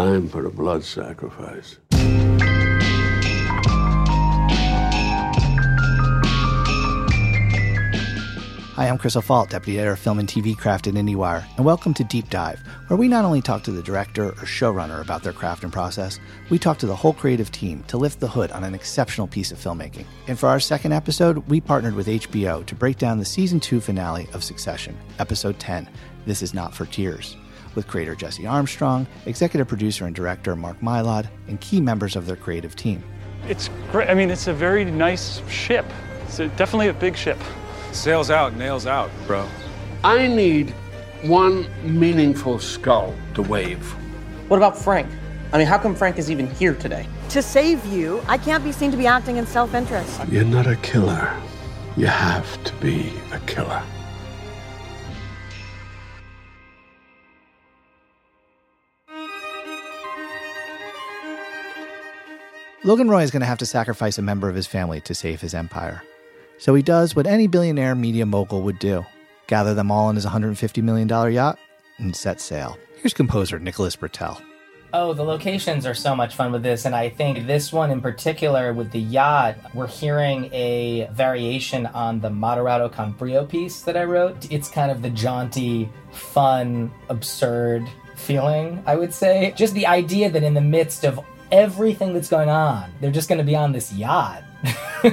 time for a blood sacrifice. Hi, I'm Chris O'Falt, Deputy Editor of Film and TV Craft at IndieWire, and welcome to Deep Dive, where we not only talk to the director or showrunner about their craft and process, we talk to the whole creative team to lift the hood on an exceptional piece of filmmaking. And for our second episode, we partnered with HBO to break down the season two finale of Succession, episode 10, This Is Not for Tears, with creator Jesse Armstrong, executive producer and director Mark Mylod, and key members of their creative team. It's great. I mean, it's a very nice ship. It's a, definitely a big ship. Sails out, nails out, bro. I need one meaningful skull to wave. What about Frank? I mean, how come Frank is even here today? To save you, I can't be seen to be acting in self interest. You're not a killer. You have to be a killer. Logan Roy is going to have to sacrifice a member of his family to save his empire. So he does what any billionaire media mogul would do gather them all in his $150 million yacht and set sail. Here's composer Nicholas Britell. Oh, the locations are so much fun with this, and I think this one in particular with the yacht, we're hearing a variation on the Moderato con piece that I wrote. It's kind of the jaunty, fun, absurd feeling, I would say. Just the idea that in the midst of everything that's going on, they're just going to be on this yacht.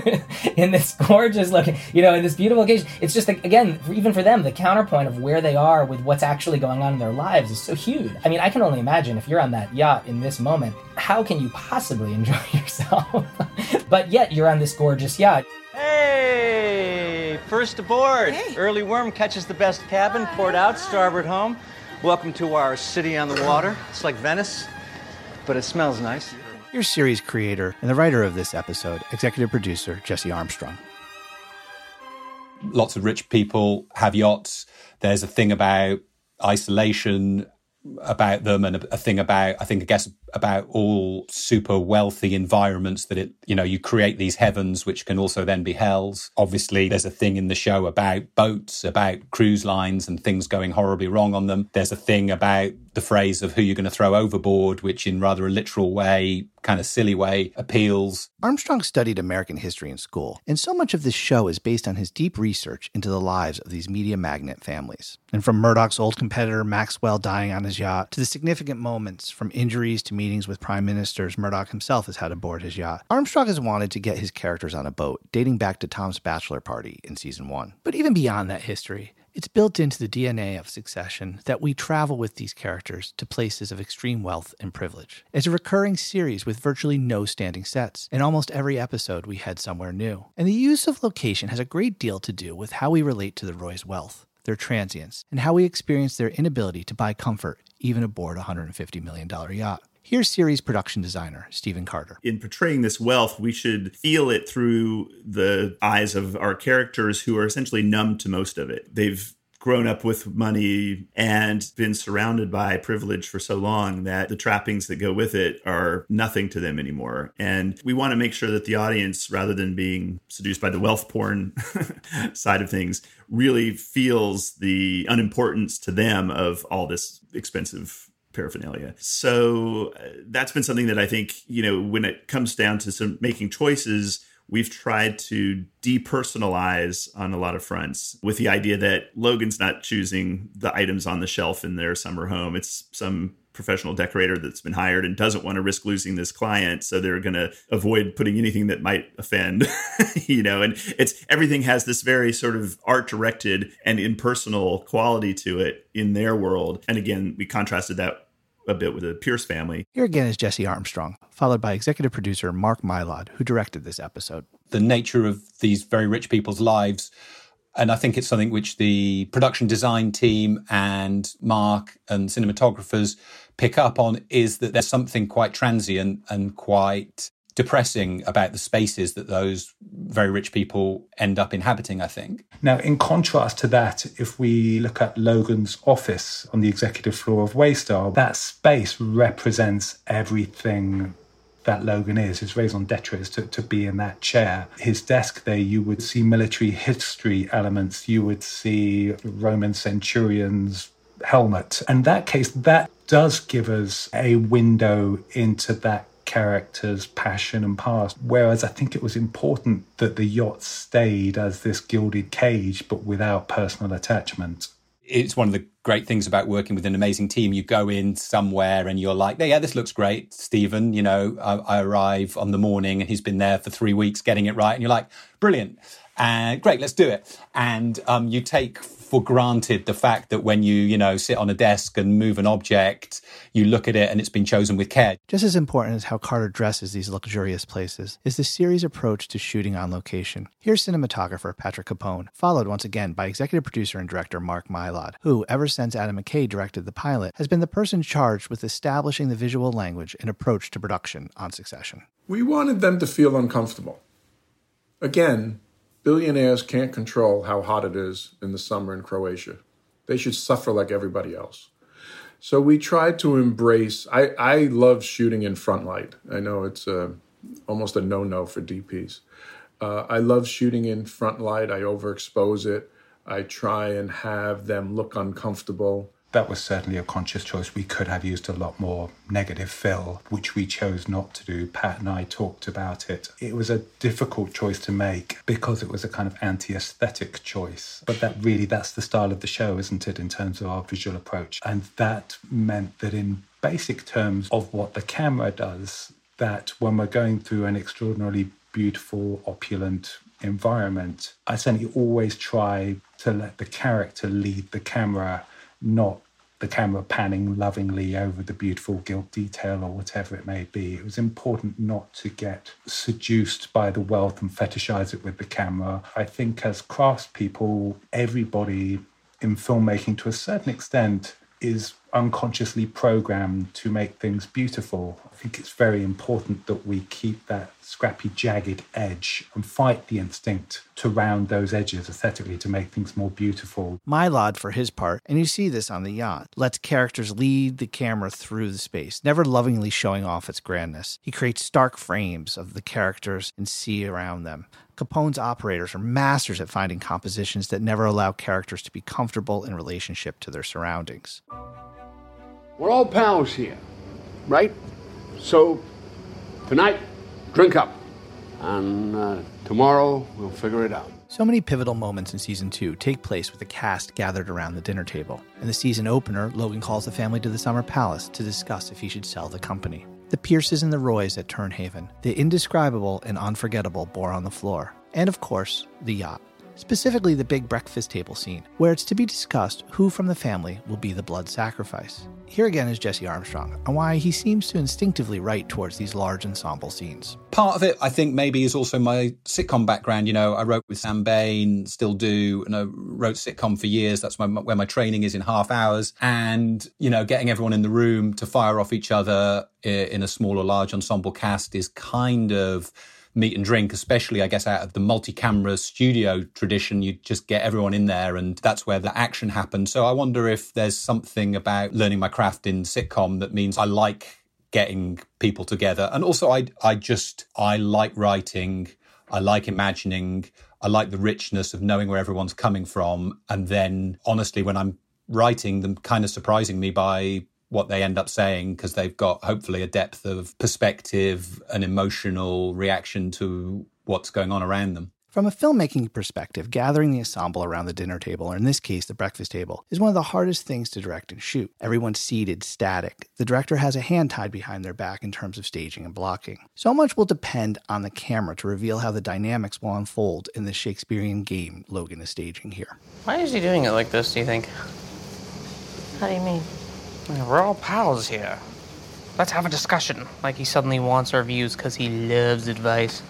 in this gorgeous looking, you know, in this beautiful location. It's just like, again, even for them, the counterpoint of where they are with what's actually going on in their lives is so huge. I mean, I can only imagine if you're on that yacht in this moment, how can you possibly enjoy yourself? but yet you're on this gorgeous yacht. Hey, first aboard. Early worm catches the best cabin, port out, starboard home. Welcome to our city on the water. It's like Venice, but it smells nice. Your series creator and the writer of this episode, executive producer Jesse Armstrong. Lots of rich people have yachts. There's a thing about isolation about them and a, a thing about I think I guess about all super wealthy environments that it you know you create these heavens which can also then be hells obviously there's a thing in the show about boats about cruise lines and things going horribly wrong on them there's a thing about the phrase of who you're going to throw overboard which in rather a literal way kind of silly way appeals Armstrong studied American history in school, and so much of this show is based on his deep research into the lives of these media magnate families. And from Murdoch's old competitor Maxwell dying on his yacht to the significant moments from injuries to meetings with prime ministers Murdoch himself has had aboard his yacht, Armstrong has wanted to get his characters on a boat dating back to Tom's bachelor party in season one. But even beyond that history, it's built into the DNA of Succession that we travel with these characters to places of extreme wealth and privilege. It's a recurring series with virtually no standing sets. In almost every episode, we head somewhere new. And the use of location has a great deal to do with how we relate to the Roy's wealth, their transience, and how we experience their inability to buy comfort even aboard a $150 million yacht. Here's series production designer Stephen Carter. in portraying this wealth, we should feel it through the eyes of our characters who are essentially numb to most of it. They've grown up with money and been surrounded by privilege for so long that the trappings that go with it are nothing to them anymore. And we want to make sure that the audience, rather than being seduced by the wealth porn side of things, really feels the unimportance to them of all this expensive paraphernalia. So uh, that's been something that I think, you know, when it comes down to some making choices, we've tried to depersonalize on a lot of fronts with the idea that Logan's not choosing the items on the shelf in their summer home. It's some professional decorator that's been hired and doesn't want to risk losing this client so they're going to avoid putting anything that might offend you know and it's everything has this very sort of art directed and impersonal quality to it in their world and again we contrasted that a bit with the Pierce family. Here again is Jesse Armstrong, followed by executive producer Mark Mylod, who directed this episode. the nature of these very rich people's lives. And I think it's something which the production design team and Mark and cinematographers pick up on is that there's something quite transient and quite depressing about the spaces that those very rich people end up inhabiting, I think. Now, in contrast to that, if we look at Logan's office on the executive floor of Waystar, that space represents everything that Logan is. His raison d'etre is to, to be in that chair. His desk there, you would see military history elements, you would see Roman centurions helmet. And that case, that does give us a window into that character's passion and past. Whereas I think it was important that the yacht stayed as this gilded cage, but without personal attachment. It's one of the great things about working with an amazing team. You go in somewhere and you're like, yeah, this looks great, Stephen. You know, I, I arrive on the morning and he's been there for three weeks getting it right. And you're like, brilliant. And uh, great, let's do it. And um, you take for granted the fact that when you, you know, sit on a desk and move an object, you look at it and it's been chosen with care. Just as important as how Carter dresses these luxurious places is the series' approach to shooting on location. Here's cinematographer Patrick Capone, followed once again by executive producer and director Mark Mylod, who, ever since Adam McKay directed the pilot, has been the person charged with establishing the visual language and approach to production on Succession. We wanted them to feel uncomfortable. Again, Billionaires can't control how hot it is in the summer in Croatia. They should suffer like everybody else. So we tried to embrace. I, I love shooting in front light. I know it's a, uh, almost a no no for DPs. Uh, I love shooting in front light. I overexpose it. I try and have them look uncomfortable that was certainly a conscious choice. We could have used a lot more negative fill, which we chose not to do. Pat and I talked about it. It was a difficult choice to make because it was a kind of anti-aesthetic choice. But that really, that's the style of the show, isn't it, in terms of our visual approach? And that meant that in basic terms of what the camera does, that when we're going through an extraordinarily beautiful, opulent environment, I certainly always try to let the character lead the camera not the camera panning lovingly over the beautiful gilt detail or whatever it may be. It was important not to get seduced by the wealth and fetishize it with the camera. I think as craftspeople, everybody in filmmaking to a certain extent is unconsciously programmed to make things beautiful. I think it's very important that we keep that scrappy, jagged edge and fight the instinct to round those edges aesthetically to make things more beautiful. Mylod, for his part, and you see this on the yacht, lets characters lead the camera through the space, never lovingly showing off its grandness. He creates stark frames of the characters and sea around them. Capone's operators are masters at finding compositions that never allow characters to be comfortable in relationship to their surroundings. We're all pals here, right? So, tonight, drink up. And uh, tomorrow, we'll figure it out. So many pivotal moments in season two take place with the cast gathered around the dinner table. In the season opener, Logan calls the family to the Summer Palace to discuss if he should sell the company. The Pierces and the Roys at Tern Haven, the indescribable and unforgettable Boar on the Floor, and of course, the yacht specifically the big breakfast table scene, where it's to be discussed who from the family will be the blood sacrifice. Here again is Jesse Armstrong, and why he seems to instinctively write towards these large ensemble scenes. Part of it, I think, maybe is also my sitcom background. You know, I wrote with Sam Bain, still do, and I wrote sitcom for years. That's my, where my training is in half hours. And, you know, getting everyone in the room to fire off each other in a small or large ensemble cast is kind of meat and drink, especially, I guess, out of the multi camera studio tradition. You just get everyone in there and that's where the action happens. So I wonder if there's something about learning my craft in sitcom that means I like getting people together. And also, I, I just, I like writing, I like imagining, I like the richness of knowing where everyone's coming from. And then, honestly, when I'm writing them, kind of surprising me by what they end up saying because they've got hopefully a depth of perspective, an emotional reaction to what's going on around them. From a filmmaking perspective, gathering the ensemble around the dinner table, or in this case, the breakfast table, is one of the hardest things to direct and shoot. Everyone's seated, static. The director has a hand tied behind their back in terms of staging and blocking. So much will depend on the camera to reveal how the dynamics will unfold in the Shakespearean game Logan is staging here. Why is he doing it like this, do you think? How do you mean? We're all pals here. Let's have a discussion. Like he suddenly wants our views because he loves advice.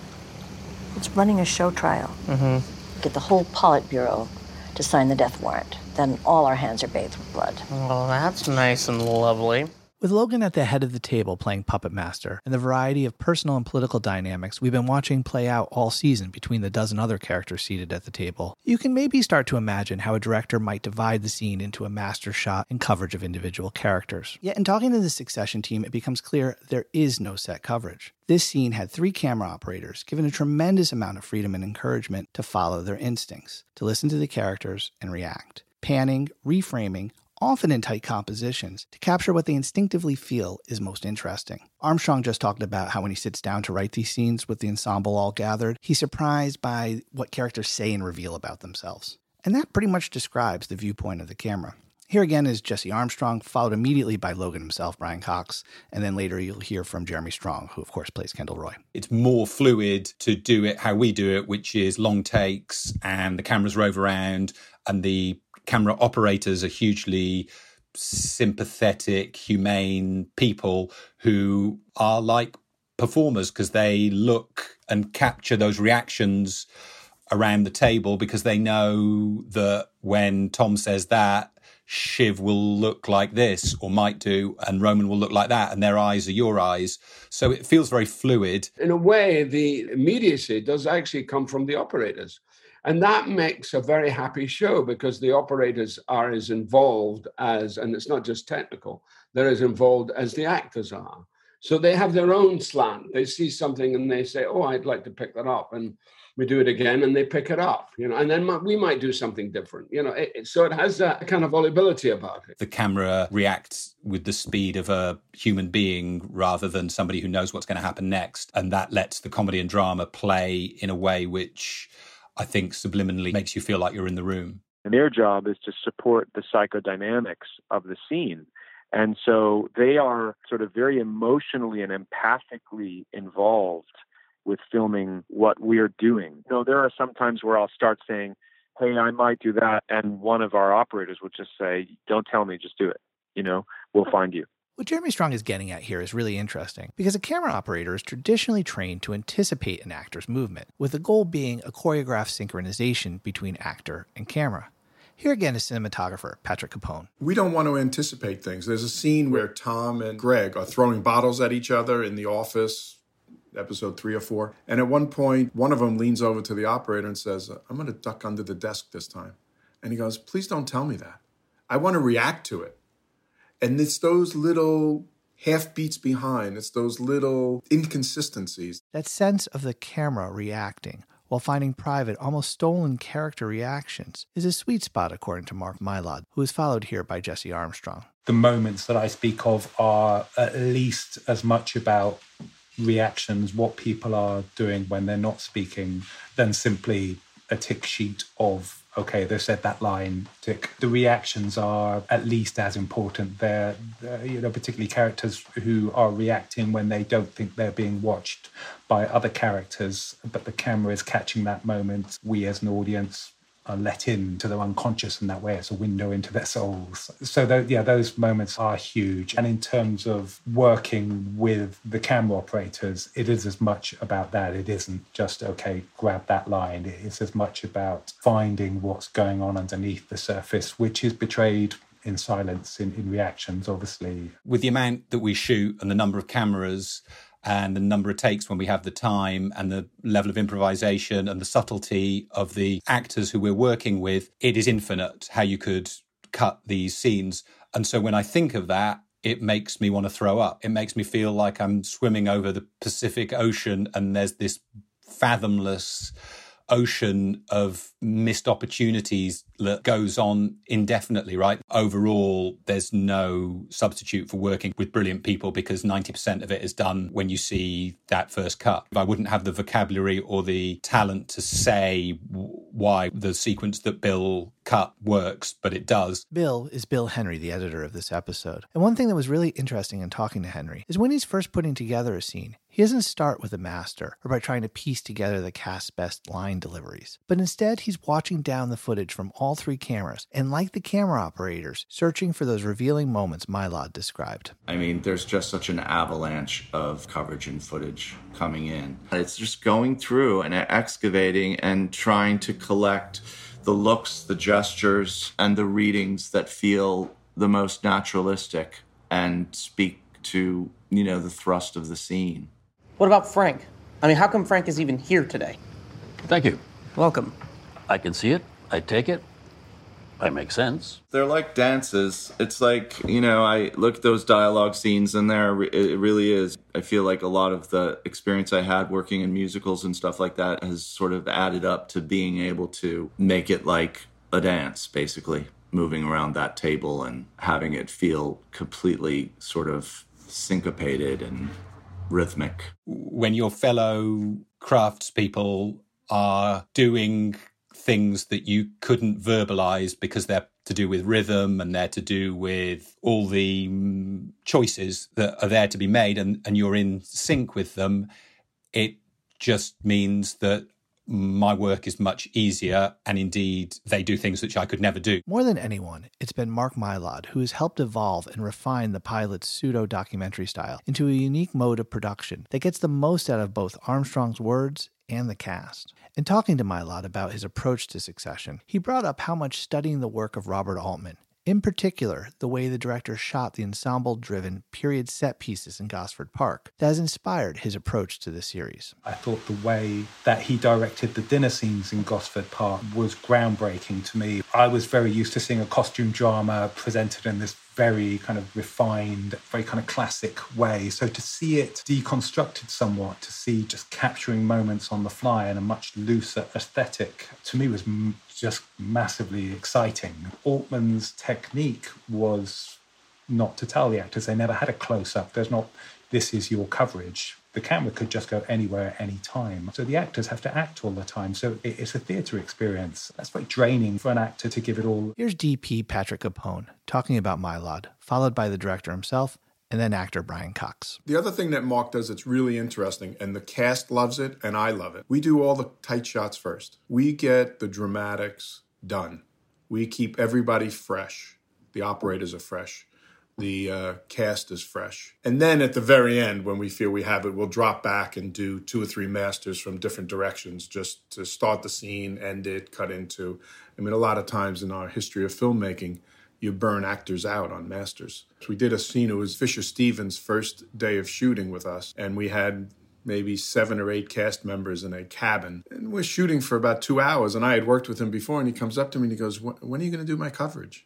It's running a show trial. Mm-hmm. Get the whole Politburo to sign the death warrant. Then all our hands are bathed with blood. Well, that's nice and lovely. With Logan at the head of the table playing Puppet Master, and the variety of personal and political dynamics we've been watching play out all season between the dozen other characters seated at the table, you can maybe start to imagine how a director might divide the scene into a master shot and coverage of individual characters. Yet, in talking to the Succession team, it becomes clear there is no set coverage. This scene had three camera operators given a tremendous amount of freedom and encouragement to follow their instincts, to listen to the characters and react. Panning, reframing, often in tight compositions, to capture what they instinctively feel is most interesting. Armstrong just talked about how when he sits down to write these scenes with the ensemble all gathered, he's surprised by what characters say and reveal about themselves. And that pretty much describes the viewpoint of the camera. Here again is Jesse Armstrong, followed immediately by Logan himself, Brian Cox, and then later you'll hear from Jeremy Strong, who of course plays Kendall Roy. It's more fluid to do it how we do it, which is long takes and the cameras rove around and the camera operators are hugely sympathetic, humane people who are like performers because they look and capture those reactions around the table because they know that when Tom says that, Shiv will look like this or might do, and Roman will look like that, and their eyes are your eyes. So it feels very fluid. In a way, the immediacy does actually come from the operators. And that makes a very happy show because the operators are as involved as, and it's not just technical, they're as involved as the actors are. So they have their own slant. They see something and they say, "Oh, I'd like to pick that up," and we do it again, and they pick it up. You know, and then we might do something different. You know, it, so it has that kind of volubility about it. The camera reacts with the speed of a human being rather than somebody who knows what's going to happen next, and that lets the comedy and drama play in a way which I think subliminally makes you feel like you're in the room. And their job is to support the psychodynamics of the scene. And so they are sort of very emotionally and empathically involved with filming what we're doing. You know, there are some times where I'll start saying, Hey, I might do that. And one of our operators will just say, Don't tell me, just do it. You know, we'll find you. What Jeremy Strong is getting at here is really interesting because a camera operator is traditionally trained to anticipate an actor's movement, with the goal being a choreographed synchronization between actor and camera. Here again is cinematographer Patrick Capone. We don't want to anticipate things. There's a scene where Tom and Greg are throwing bottles at each other in the office, episode three or four. And at one point, one of them leans over to the operator and says, I'm going to duck under the desk this time. And he goes, Please don't tell me that. I want to react to it. And it's those little half beats behind, it's those little inconsistencies. That sense of the camera reacting while finding private, almost stolen character reactions is a sweet spot, according to Mark Mylod, who is followed here by Jesse Armstrong. The moments that I speak of are at least as much about reactions, what people are doing when they're not speaking, than simply a tick sheet of okay, they said that line, tick. The reactions are at least as important. They're, you know, particularly characters who are reacting when they don't think they're being watched by other characters, but the camera is catching that moment. We as an audience are let in to their unconscious in that way. It's a window into their souls. So, th- yeah, those moments are huge. And in terms of working with the camera operators, it is as much about that. It isn't just, okay, grab that line. It's as much about finding what's going on underneath the surface, which is betrayed in silence, in, in reactions, obviously. With the amount that we shoot and the number of cameras, and the number of takes when we have the time and the level of improvisation and the subtlety of the actors who we're working with, it is infinite how you could cut these scenes. And so when I think of that, it makes me want to throw up. It makes me feel like I'm swimming over the Pacific Ocean and there's this fathomless ocean of missed opportunities that goes on indefinitely, right? Overall, there's no substitute for working with brilliant people because 90% of it is done when you see that first cut. If I wouldn't have the vocabulary or the talent to say why the sequence that Bill cut works, but it does. Bill is Bill Henry, the editor of this episode. And one thing that was really interesting in talking to Henry is when he's first putting together a scene, he doesn't start with a master or by trying to piece together the cast's best line deliveries, but instead he's watching down the footage from all three cameras and, like the camera operators, searching for those revealing moments Mylod described. I mean, there's just such an avalanche of coverage and footage coming in. It's just going through and excavating and trying to collect the looks, the gestures, and the readings that feel the most naturalistic and speak to, you know, the thrust of the scene. What about Frank? I mean, how come Frank is even here today? Thank you. Welcome. I can see it. I take it. I make sense. They're like dances. It's like, you know, I look at those dialogue scenes and there it really is. I feel like a lot of the experience I had working in musicals and stuff like that has sort of added up to being able to make it like a dance, basically. moving around that table and having it feel completely sort of syncopated and rhythmic. When your fellow craftspeople are doing things that you couldn't verbalize because they're to do with rhythm and they're to do with all the mm, choices that are there to be made and, and you're in sync with them, it just means that my work is much easier, and indeed, they do things which I could never do. More than anyone, it's been Mark Mylod who has helped evolve and refine the pilot's pseudo documentary style into a unique mode of production that gets the most out of both Armstrong's words and the cast. In talking to Mylod about his approach to Succession, he brought up how much studying the work of Robert Altman in particular, the way the director shot the ensemble driven period set pieces in Gosford Park that has inspired his approach to the series. I thought the way that he directed the dinner scenes in Gosford Park was groundbreaking to me. I was very used to seeing a costume drama presented in this very kind of refined, very kind of classic way. So to see it deconstructed somewhat, to see just capturing moments on the fly in a much looser aesthetic, to me was just massively exciting. Altman's technique was not to tell the actors they never had a close up. There's not, this is your coverage. The camera could just go anywhere at any time. So the actors have to act all the time. So it's a theatre experience. That's very draining for an actor to give it all. Here's DP Patrick Capone talking about Mylod, followed by the director himself and then actor Brian Cox. The other thing that Mark does that's really interesting, and the cast loves it, and I love it, we do all the tight shots first. We get the dramatics done. We keep everybody fresh. The operators are fresh. The uh, cast is fresh. And then at the very end, when we feel we have it, we'll drop back and do two or three masters from different directions just to start the scene, end it, cut into. I mean, a lot of times in our history of filmmaking, you burn actors out on masters. So we did a scene, it was Fisher Stevens' first day of shooting with us, and we had maybe seven or eight cast members in a cabin. And we're shooting for about two hours, and I had worked with him before, and he comes up to me and he goes, When are you going to do my coverage?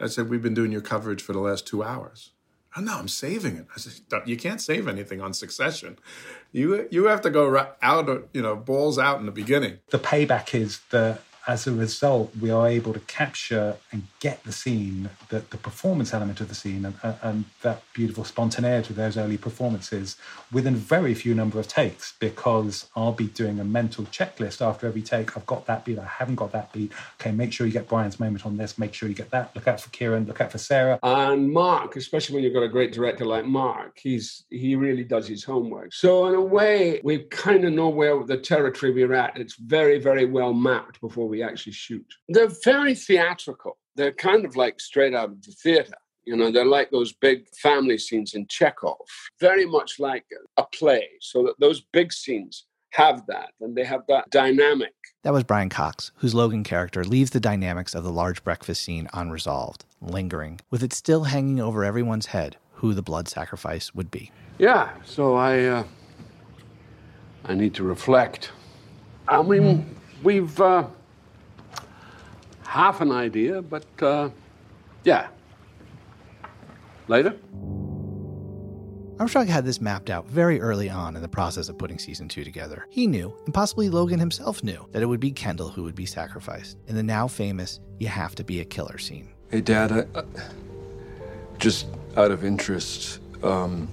I said, We've been doing your coverage for the last two hours. Oh, no, I'm saving it. I said, you can't save anything on Succession. You you have to go out, you know, balls out in the beginning. The payback is that as a result, we are able to capture and get the scene, the, the performance element of the scene, and, and that beautiful spontaneity of those early performances within very few number of takes. Because I'll be doing a mental checklist after every take. I've got that beat. I haven't got that beat. Okay, make sure you get Brian's moment on this. Make sure you get that. Look out for Kieran. Look out for Sarah. And Mark, especially when you've got a great director like Mark, he's he really does his homework. So in a way, we kind of know where the territory we're at. It's very very well mapped before we actually shoot. They're very theatrical. They're kind of like straight out of the theater. You know, they're like those big family scenes in Chekhov, very much like a play. So that those big scenes have that and they have that dynamic. That was Brian Cox, whose Logan character leaves the dynamics of the large breakfast scene unresolved, lingering, with it still hanging over everyone's head who the blood sacrifice would be. Yeah, so I uh, I need to reflect. I mean, we've uh, half an idea, but uh, yeah. Later? Armstrong had this mapped out very early on in the process of putting season two together. He knew, and possibly Logan himself knew, that it would be Kendall who would be sacrificed in the now famous You Have to Be a Killer scene. Hey, Dad, I, uh, just out of interest, um,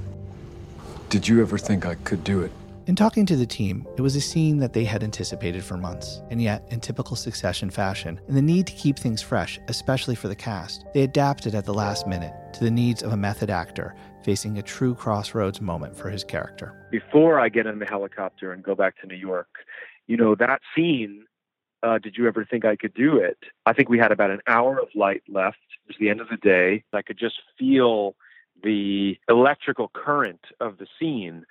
did you ever think I could do it? In talking to the team, it was a scene that they had anticipated for months, and yet, in typical succession fashion, and the need to keep things fresh, especially for the cast, they adapted at the last minute to the needs of a method actor facing a true crossroads moment for his character. Before I get in the helicopter and go back to New York, you know, that scene, uh, did you ever think I could do it? I think we had about an hour of light left. It was the end of the day. I could just feel the electrical current of the scene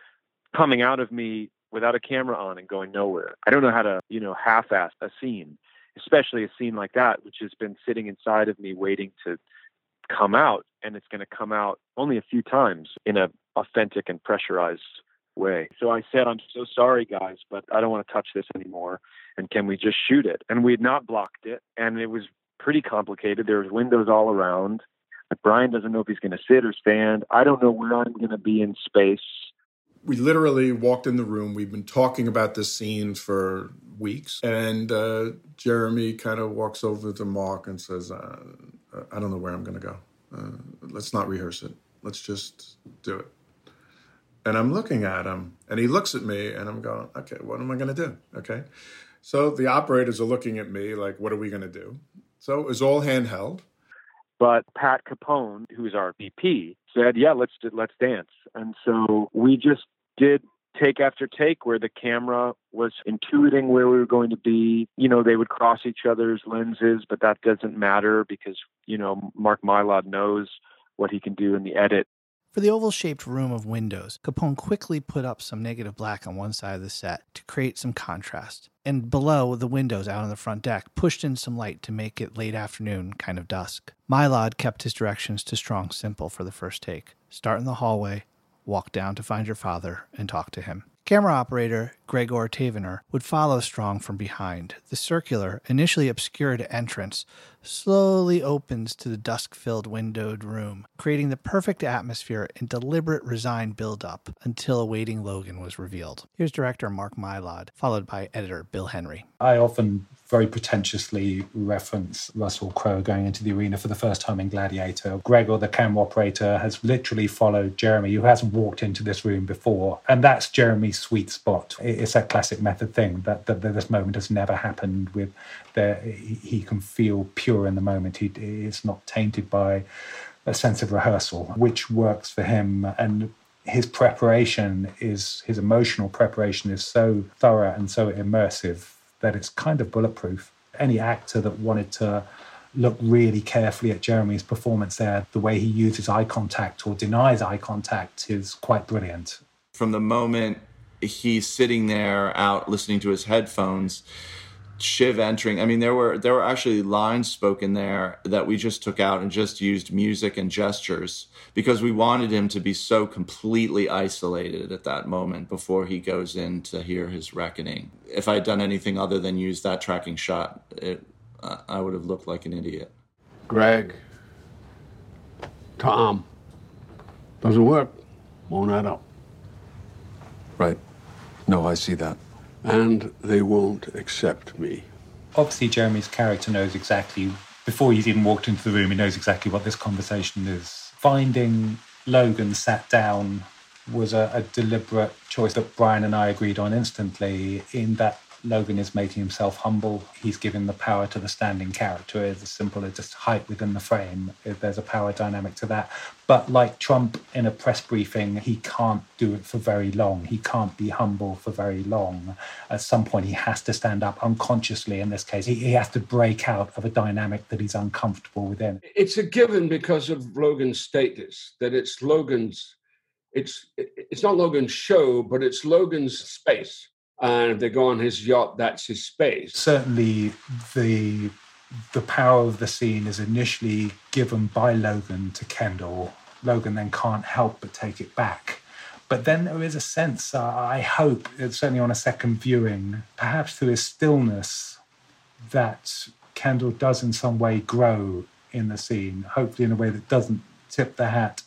coming out of me without a camera on and going nowhere. I don't know how to, you know, half-ass a scene, especially a scene like that, which has been sitting inside of me waiting to come out, and it's going to come out only a few times in a authentic and pressurized way. So I said, I'm so sorry, guys, but I don't want to touch this anymore. And can we just shoot it? And we had not blocked it, and it was pretty complicated. There was windows all around. Brian doesn't know if he's going to sit or stand. I don't know where I'm going to be in space we literally walked in the room. We've been talking about this scene for weeks. And uh, Jeremy kind of walks over to Mark and says, uh, I don't know where I'm going to go. Uh, let's not rehearse it. Let's just do it. And I'm looking at him, and he looks at me, and I'm going, okay, what am I going to do? Okay. So the operators are looking at me like, what are we going to do? So it was all handheld. But Pat Capone, who's our DP, said, "Yeah, let's let's dance." And so we just did take after take where the camera was intuiting where we were going to be. You know, they would cross each other's lenses, but that doesn't matter because, you know, Mark Mylod knows what he can do in the edit. For the oval shaped room of windows, Capone quickly put up some negative black on one side of the set to create some contrast. And below the windows out on the front deck, pushed in some light to make it late afternoon, kind of dusk. Mylod kept his directions to Strong simple for the first take start in the hallway, walk down to find your father, and talk to him. Camera operator Gregor Tavenner would follow Strong from behind. The circular, initially obscured entrance slowly opens to the dusk filled windowed room, creating the perfect atmosphere and deliberate resigned build up until awaiting Logan was revealed. Here's director Mark Mylod, followed by editor Bill Henry. I often very pretentiously reference Russell Crowe going into the arena for the first time in Gladiator. Gregor, the camera operator, has literally followed Jeremy, who hasn't walked into this room before. And that's Jeremy's sweet spot. It's that classic method thing that, that, this moment has never happened with. The, he can feel pure in the moment. He, it's not tainted by a sense of rehearsal, which works for him. And his preparation is, his emotional preparation is so thorough and so immersive that it's kind of bulletproof. Any actor that wanted to look really carefully at Jeremy's performance there, the way he uses eye contact or denies eye contact is quite brilliant. From the moment he's sitting there out listening to his headphones, Shiv entering. I mean, there were there were actually lines spoken there that we just took out and just used music and gestures because we wanted him to be so completely isolated at that moment before he goes in to hear his reckoning. If I had done anything other than use that tracking shot, it, uh, I would have looked like an idiot. Greg, Tom, doesn't work. Won't add up. Right. No, I see that and they won't accept me. Obviously, Jeremy's character knows exactly, before he's even walked into the room, he knows exactly what this conversation is. Finding Logan sat down was a, a deliberate choice that Brian and I agreed on instantly, in that Logan is making himself humble. He's giving the power to the standing character. It's as simple as just height within the frame. There's a power dynamic to that. But like Trump in a press briefing, he can't do it for very long. He can't be humble for very long. At some point, he has to stand up unconsciously. In this case, he, he has to break out of a dynamic that he's uncomfortable within. It's a given because of Logan's status that it's Logan's. It's it's not Logan's show, but it's Logan's space and if they go on his yacht, that's his space. Certainly, the the power of the scene is initially given by Logan to Kendall. Logan then can't help but take it back. But then there is a sense, uh, I hope, certainly on a second viewing, perhaps through his stillness, that Kendall does in some way grow in the scene, hopefully in a way that doesn't tip the hat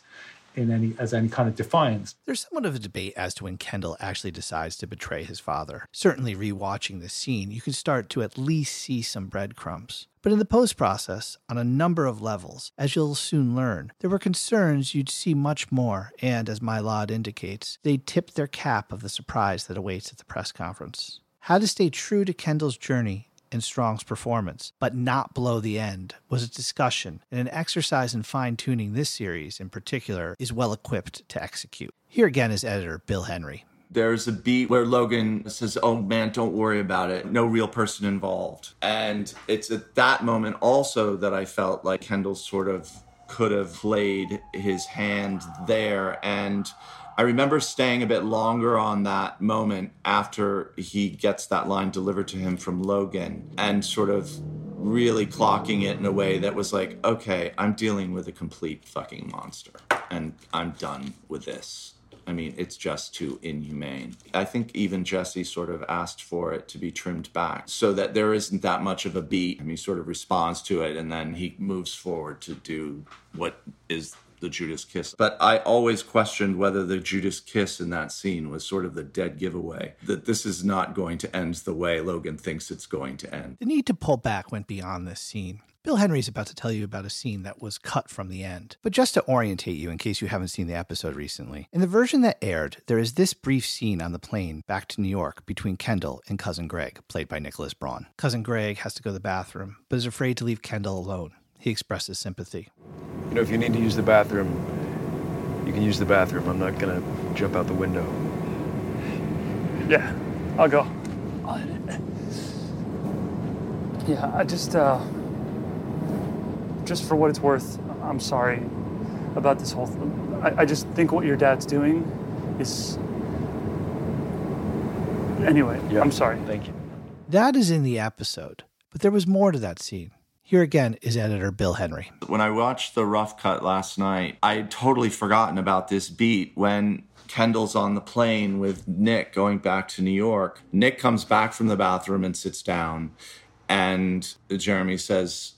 in any as any kind of defiance. There's somewhat of a debate as to when Kendall actually decides to betray his father. Certainly, rewatching this scene, you can start to at least see some breadcrumbs. But in the post process, on a number of levels, as you'll soon learn, there were concerns you'd see much more, and as my Mylod indicates, they tipped their cap of the surprise that awaits at the press conference. How to stay true to Kendall's journey and Strong's performance, but not below the end, was a discussion and an exercise in fine tuning this series in particular is well equipped to execute. Here again is editor Bill Henry. There's a beat where Logan says, Oh man, don't worry about it. No real person involved. And it's at that moment also that I felt like Kendall sort of could have played his hand there and I remember staying a bit longer on that moment after he gets that line delivered to him from Logan and sort of really clocking it in a way that was like, okay, I'm dealing with a complete fucking monster and I'm done with this. I mean, it's just too inhumane. I think even Jesse sort of asked for it to be trimmed back so that there isn't that much of a beat. I mean, he sort of responds to it and then he moves forward to do what is the Judas kiss. But I always questioned whether the Judas kiss in that scene was sort of the dead giveaway that this is not going to end the way Logan thinks it's going to end. The need to pull back went beyond this scene. Bill Henry is about to tell you about a scene that was cut from the end. But just to orientate you in case you haven't seen the episode recently, in the version that aired, there is this brief scene on the plane back to New York between Kendall and Cousin Greg, played by Nicholas Braun. Cousin Greg has to go to the bathroom, but is afraid to leave Kendall alone. He expresses sympathy. You know, if you need to use the bathroom, you can use the bathroom. I'm not gonna jump out the window. Yeah, I'll go. I'll hit it. Yeah, I just, uh, just for what it's worth, I'm sorry about this whole thing. I, I just think what your dad's doing is. Anyway, I'm sorry. Thank you. That is in the episode, but there was more to that scene. Here again is editor Bill Henry. When I watched the rough cut last night, I had totally forgotten about this beat when Kendall's on the plane with Nick going back to New York. Nick comes back from the bathroom and sits down, and Jeremy says,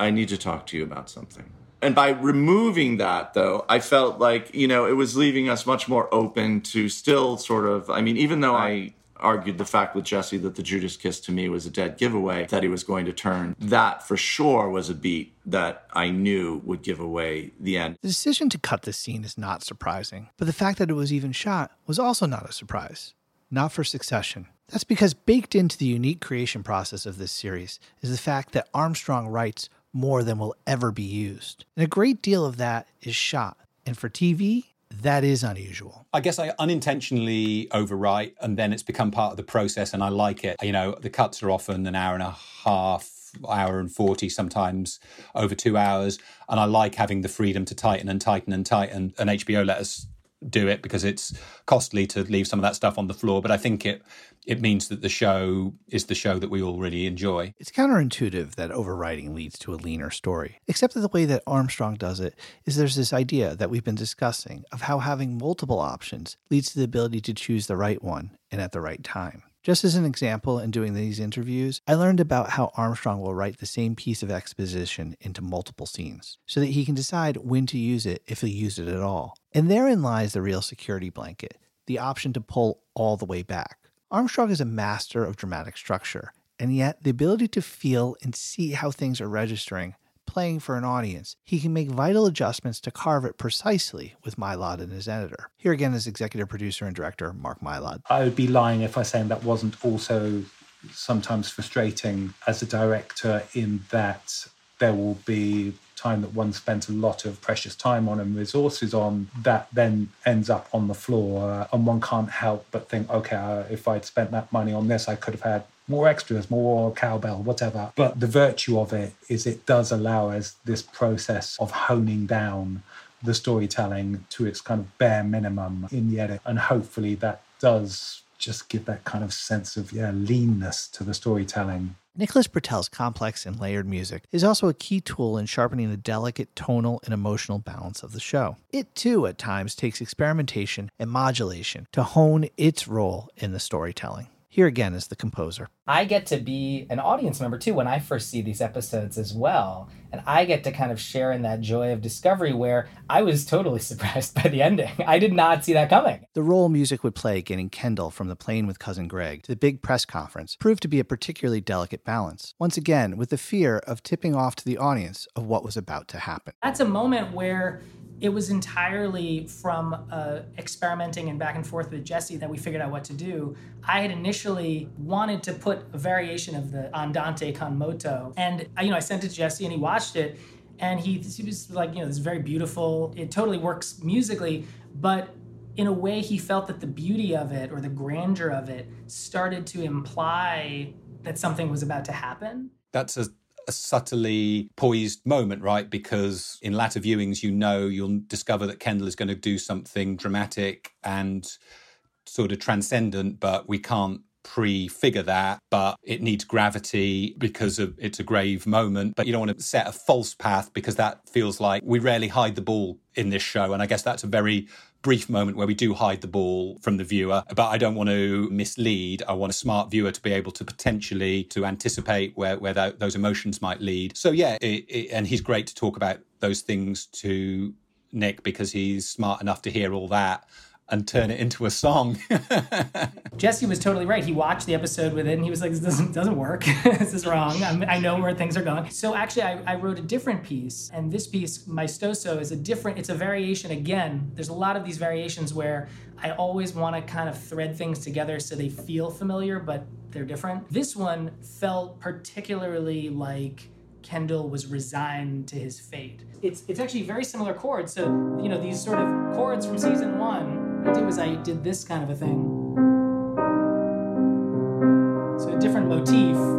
I need to talk to you about something. And by removing that, though, I felt like, you know, it was leaving us much more open to still sort of, I mean, even though I argued the fact with Jesse that the Judas kiss to me was a dead giveaway, that he was going to turn, that for sure was a beat that I knew would give away the end. The decision to cut this scene is not surprising, but the fact that it was even shot was also not a surprise. Not for Succession. That's because baked into the unique creation process of this series is the fact that Armstrong writes more than will ever be used. And a great deal of that is shot. And for TV, that is unusual. I guess I unintentionally overwrite and then it's become part of the process and I like it. You know, the cuts are often an hour and a half, hour and 40, sometimes over two hours. And I like having the freedom to tighten and tighten and tighten. And HBO let us do it because it's costly to leave some of that stuff on the floor. But I think it it means that the show is the show that we all really enjoy. It's counterintuitive that overwriting leads to a leaner story, except that the way that Armstrong does it is there's this idea that we've been discussing of how having multiple options leads to the ability to choose the right one and at the right time. Just as an example, in doing these interviews, I learned about how Armstrong will write the same piece of exposition into multiple scenes so that he can decide when to use it if he'll use it at all. And therein lies the real security blanket the option to pull all the way back. Armstrong is a master of dramatic structure, and yet the ability to feel and see how things are registering, playing for an audience, he can make vital adjustments to carve it precisely with Mylod and his editor. Here again is executive producer and director Mark Mylod. I would be lying if I saying that wasn't also sometimes frustrating as a director in that there will be time that one spent a lot of precious time on and resources on that then ends up on the floor uh, and one can't help but think okay uh, if i'd spent that money on this i could have had more extras more cowbell whatever. But the virtue of it is it does allow us this process of honing down the storytelling to its kind of bare minimum in the edit. And hopefully that does just give that kind of sense of yeah leanness to the storytelling Nicholas Britell's complex and layered music is also a key tool in sharpening the delicate tonal and emotional balance of the show. It too, at times, takes experimentation and modulation to hone its role in the storytelling. Here again is the composer. I get to be an audience member too when I first see these episodes as well. And I get to kind of share in that joy of discovery where I was totally surprised by the ending. I did not see that coming. The role music would play getting Kendall from the plane with Cousin Greg to the big press conference proved to be a particularly delicate balance. Once again, with the fear of tipping off to the audience of what was about to happen. That's a moment where it was entirely from uh, experimenting and back and forth with Jesse that we figured out what to do. I had initially wanted to put a variation of the Andante con moto, and you know I sent it to Jesse and he watched it, and he, he was like, you know, this is very beautiful. It totally works musically, but in a way, he felt that the beauty of it or the grandeur of it started to imply that something was about to happen. That's a a subtly poised moment, right? Because in latter viewings, you know you'll discover that Kendall is going to do something dramatic and sort of transcendent, but we can't prefigure that, but it needs gravity because of it's a grave moment. But you don't want to set a false path because that feels like we rarely hide the ball in this show. And I guess that's a very brief moment where we do hide the ball from the viewer but i don't want to mislead. I want a smart viewer to be able to potentially to anticipate where, where those emotions might lead. So yeah it, it, and he's great to talk about those things to Nick, because he's smart enough to hear all that and turn it into a song. Jesse was totally right. He watched the episode with it and he was like, this doesn't, doesn't work. this is wrong. I'm, i know where things are going. So actually, I, I, wrote a different piece. And this piece, Maestoso, is a different, it's a variation again. There's a lot of these variations where I always want to kind of thread things together so they feel familiar, but they're different. This one felt particularly like Kendall was resigned to his fate. It's it's actually very similar chords. So you know these sort of chords from season one I did was I did this kind of a thing. So a different motif.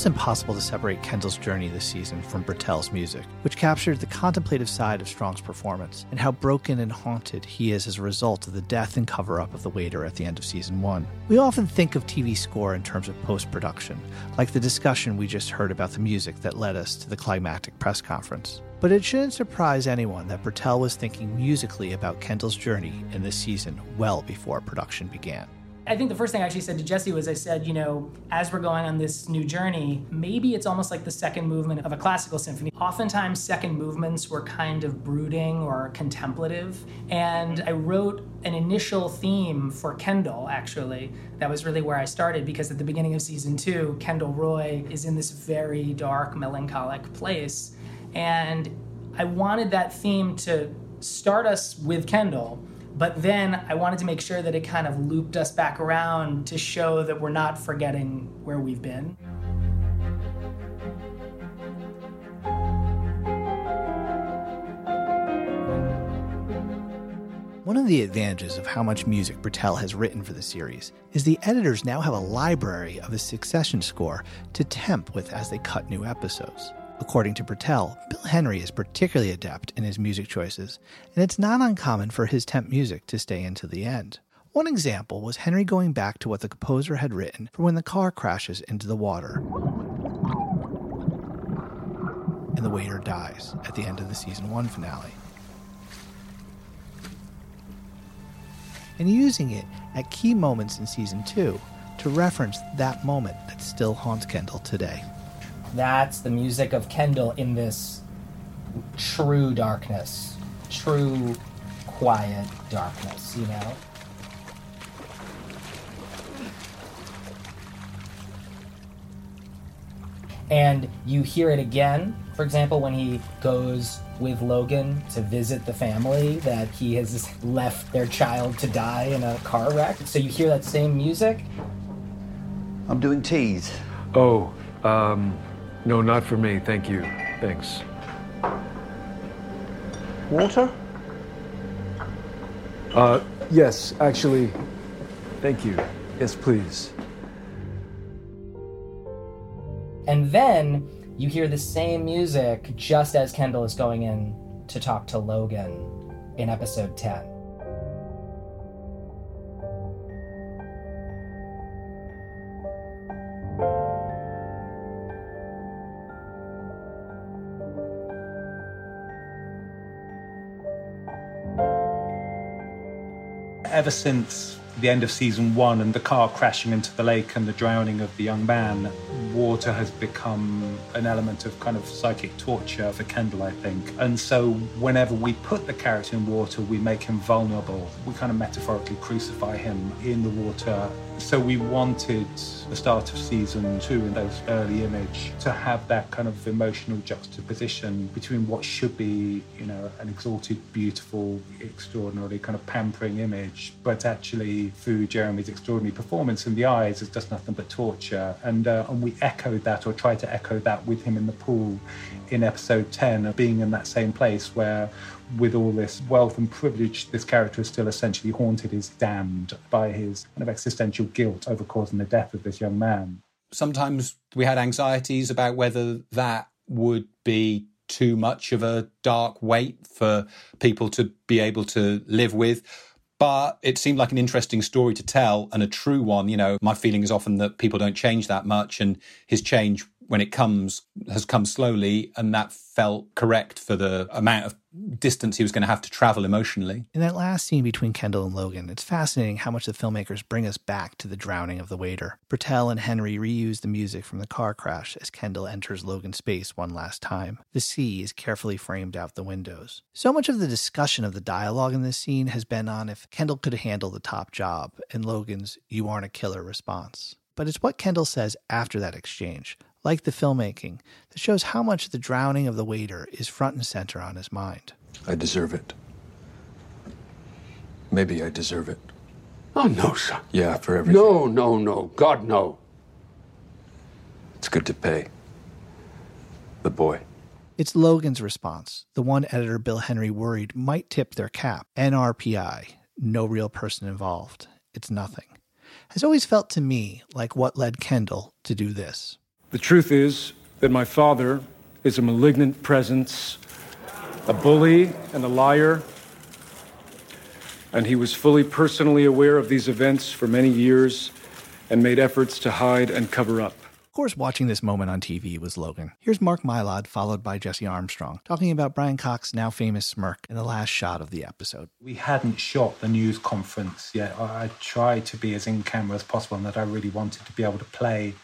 Almost impossible to separate Kendall's journey this season from Britell's music, which captured the contemplative side of Strong's performance and how broken and haunted he is as a result of the death and cover up of the waiter at the end of season one. We often think of TV score in terms of post production, like the discussion we just heard about the music that led us to the climactic press conference. But it shouldn't surprise anyone that Britell was thinking musically about Kendall's journey in this season well before production began. I think the first thing I actually said to Jesse was I said, you know, as we're going on this new journey, maybe it's almost like the second movement of a classical symphony. Oftentimes, second movements were kind of brooding or contemplative. And I wrote an initial theme for Kendall, actually. That was really where I started because at the beginning of season two, Kendall Roy is in this very dark, melancholic place. And I wanted that theme to start us with Kendall but then I wanted to make sure that it kind of looped us back around to show that we're not forgetting where we've been. One of the advantages of how much music Britell has written for the series is the editors now have a library of his succession score to temp with as they cut new episodes. According to Britell, Bill Henry is particularly adept in his music choices, and it's not uncommon for his temp music to stay into the end. One example was Henry going back to what the composer had written for when the car crashes into the water and the waiter dies at the end of the season one finale. And using it at key moments in season two to reference that moment that still haunts Kendall today. That's the music of Kendall in this true darkness, true quiet darkness, you know? And you hear it again, for example, when he goes with Logan to visit the family that he has left their child to die in a car wreck. So you hear that same music. I'm doing teas. Oh, um, no, not for me. Thank you. Thanks. Water? Uh, yes, actually. Thank you. Yes, please. And then you hear the same music just as Kendall is going in to talk to Logan in episode 10. Ever since the end of season one and the car crashing into the lake and the drowning of the young man, water has become an element of kind of psychic torture for Kendall, I think. And so whenever we put the character in water, we make him vulnerable. We kind of metaphorically crucify him in the water. So we wanted the start of season two in those early image to have that kind of emotional juxtaposition between what should be, you know, an exalted, beautiful, extraordinarily kind of pampering image, but actually through Jeremy's extraordinary performance in the eyes, is just nothing but torture. And uh, and we echoed that or tried to echo that with him in the pool in episode 10, of being in that same place where with all this wealth and privilege, this character is still essentially haunted, is damned by his kind of existential guilt over causing the death of this young man. Sometimes we had anxieties about whether that would be too much of a dark weight for people to be able to live with. But it seemed like an interesting story to tell and a true one. You know, my feeling is often that people don't change that much, and his change when it comes has come slowly and that felt correct for the amount of distance he was going to have to travel emotionally. In that last scene between Kendall and Logan, it's fascinating how much the filmmakers bring us back to the drowning of the waiter. Britell and Henry reuse the music from the car crash as Kendall enters Logan's space one last time. The sea is carefully framed out the windows. So much of the discussion of the dialogue in this scene has been on if Kendall could handle the top job and Logan's you aren't a killer response. But it's what Kendall says after that exchange like the filmmaking, that shows how much the drowning of the waiter is front and center on his mind. I deserve it. Maybe I deserve it. Oh, no, son. Yeah, for everything. No, no, no. God, no. It's good to pay. The boy. It's Logan's response, the one editor Bill Henry worried might tip their cap. NRPI, no real person involved. It's nothing. Has always felt to me like what led Kendall to do this. The truth is that my father is a malignant presence, a bully and a liar, and he was fully personally aware of these events for many years and made efforts to hide and cover up. Of course, watching this moment on TV was Logan. Here's Mark Mylod, followed by Jesse Armstrong, talking about Brian Cox's now famous smirk in the last shot of the episode. We hadn't shot the news conference yet. I tried to be as in camera as possible, and that I really wanted to be able to play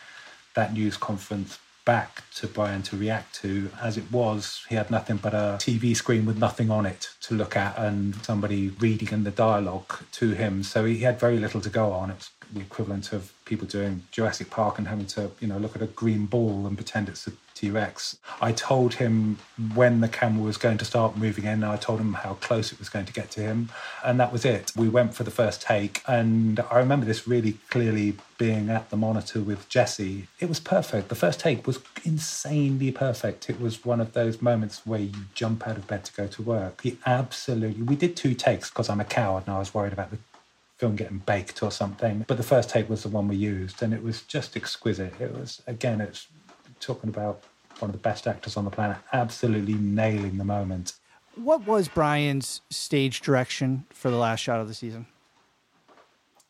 that news conference back to Brian to react to. As it was, he had nothing but a TV screen with nothing on it to look at and somebody reading in the dialogue to him. So he had very little to go on. It's the equivalent of people doing Jurassic Park and having to, you know, look at a green ball and pretend it's a T Rex. I told him when the camera was going to start moving in, I told him how close it was going to get to him, and that was it. We went for the first take, and I remember this really clearly being at the monitor with Jesse. It was perfect. The first take was insanely perfect. It was one of those moments where you jump out of bed to go to work. He absolutely, we did two takes because I'm a coward and I was worried about the film getting baked or something. But the first take was the one we used, and it was just exquisite. It was again, it's talking about one of the best actors on the planet, absolutely nailing the moment. What was Brian's stage direction for the last shot of the season?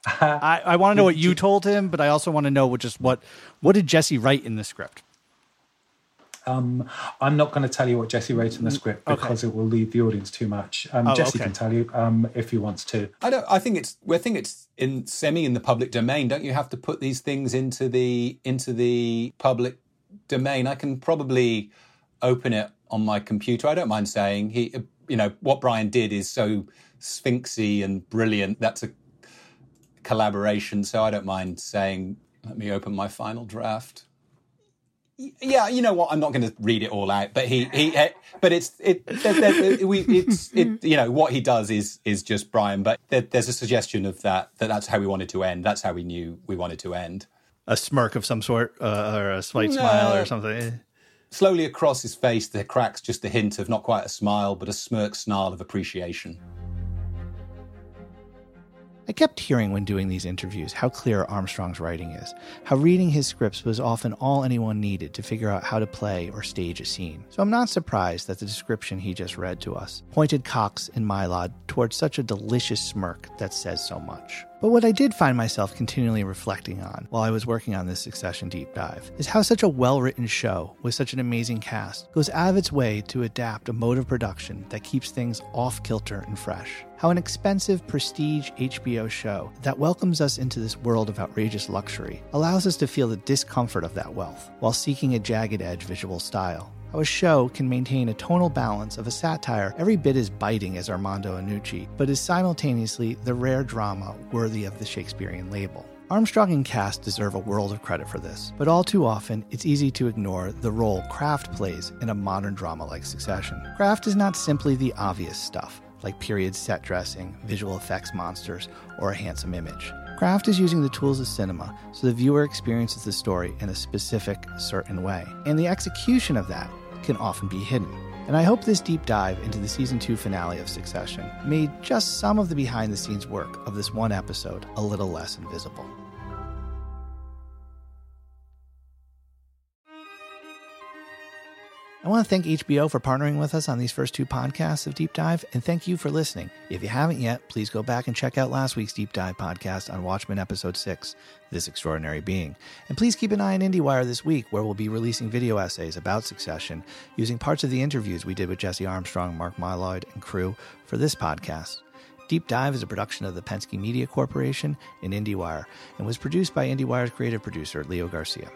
Uh, I, I want to know what you told him, but I also want to know what just what what did Jesse write in the script? Um, I'm not going to tell you what Jesse wrote in the script because okay. it will leave the audience too much. Um, Oh, Jesse okay. can tell you um, if he wants to. I don't. I think it's. I think it's in semi in the public domain. Don't you have to put these things into the into the public domain? I can probably open it on my computer. I don't mind saying he. You know what Brian did is so sphinxy and brilliant. That's a collaboration. So I don't mind saying. Let me open my final draft. Yeah, you know what? I'm not going to read it all out, but he, he, but it's it, we, it's it, you know, what he does is is just Brian. But there, there's a suggestion of that that that's how we wanted to end. That's how we knew we wanted to end. A smirk of some sort, uh, or a slight No. smile, or something. Slowly across his face, there cracks just a hint of not quite a smile, but a smirk snarl of appreciation. I kept hearing when doing these interviews how clear Armstrong's writing is, how reading his scripts was often all anyone needed to figure out how to play or stage a scene. So I'm not surprised that the description he just read to us pointed Cox and Mylod towards such a delicious smirk that says so much. But what I did find myself continually reflecting on while I was working on this Succession deep dive is how such a well written show with such an amazing cast goes out of its way to adapt a mode of production that keeps things off kilter and fresh. How an expensive prestige HBO show that welcomes us into this world of outrageous luxury allows us to feel the discomfort of that wealth while seeking a jagged edge visual style. How a show can maintain a tonal balance of a satire every bit as biting as Armando Iannucci, but is simultaneously the rare drama worthy of the Shakespearean label. Armstrong and cast deserve a world of credit for this, but all too often it's easy to ignore the role craft plays in a modern drama like Succession. craft is not simply the obvious stuff, like period set dressing, visual effects monsters, or a handsome image. craft is using the tools of cinema so the viewer experiences the story in a specific, certain way, and the execution of that can often be hidden. And I hope this deep dive into the season 2 finale of Succession made just some of the behind the scenes work of this one episode a little less invisible. I want to thank HBO for partnering with us on these first two podcasts of Deep Dive, and thank you for listening. If you haven't yet, please go back and check out last week's Deep Dive podcast on Watchmen Episode 6, This Extraordinary Being. And please keep an eye on IndieWire this week, where we'll be releasing video essays about Succession using parts of the interviews we did with Jesse Armstrong, Mark Mylod, and crew for this podcast. Deep Dive is a production of the Penske Media Corporation and IndieWire and was produced by IndieWire's creative producer, Leo Garcia.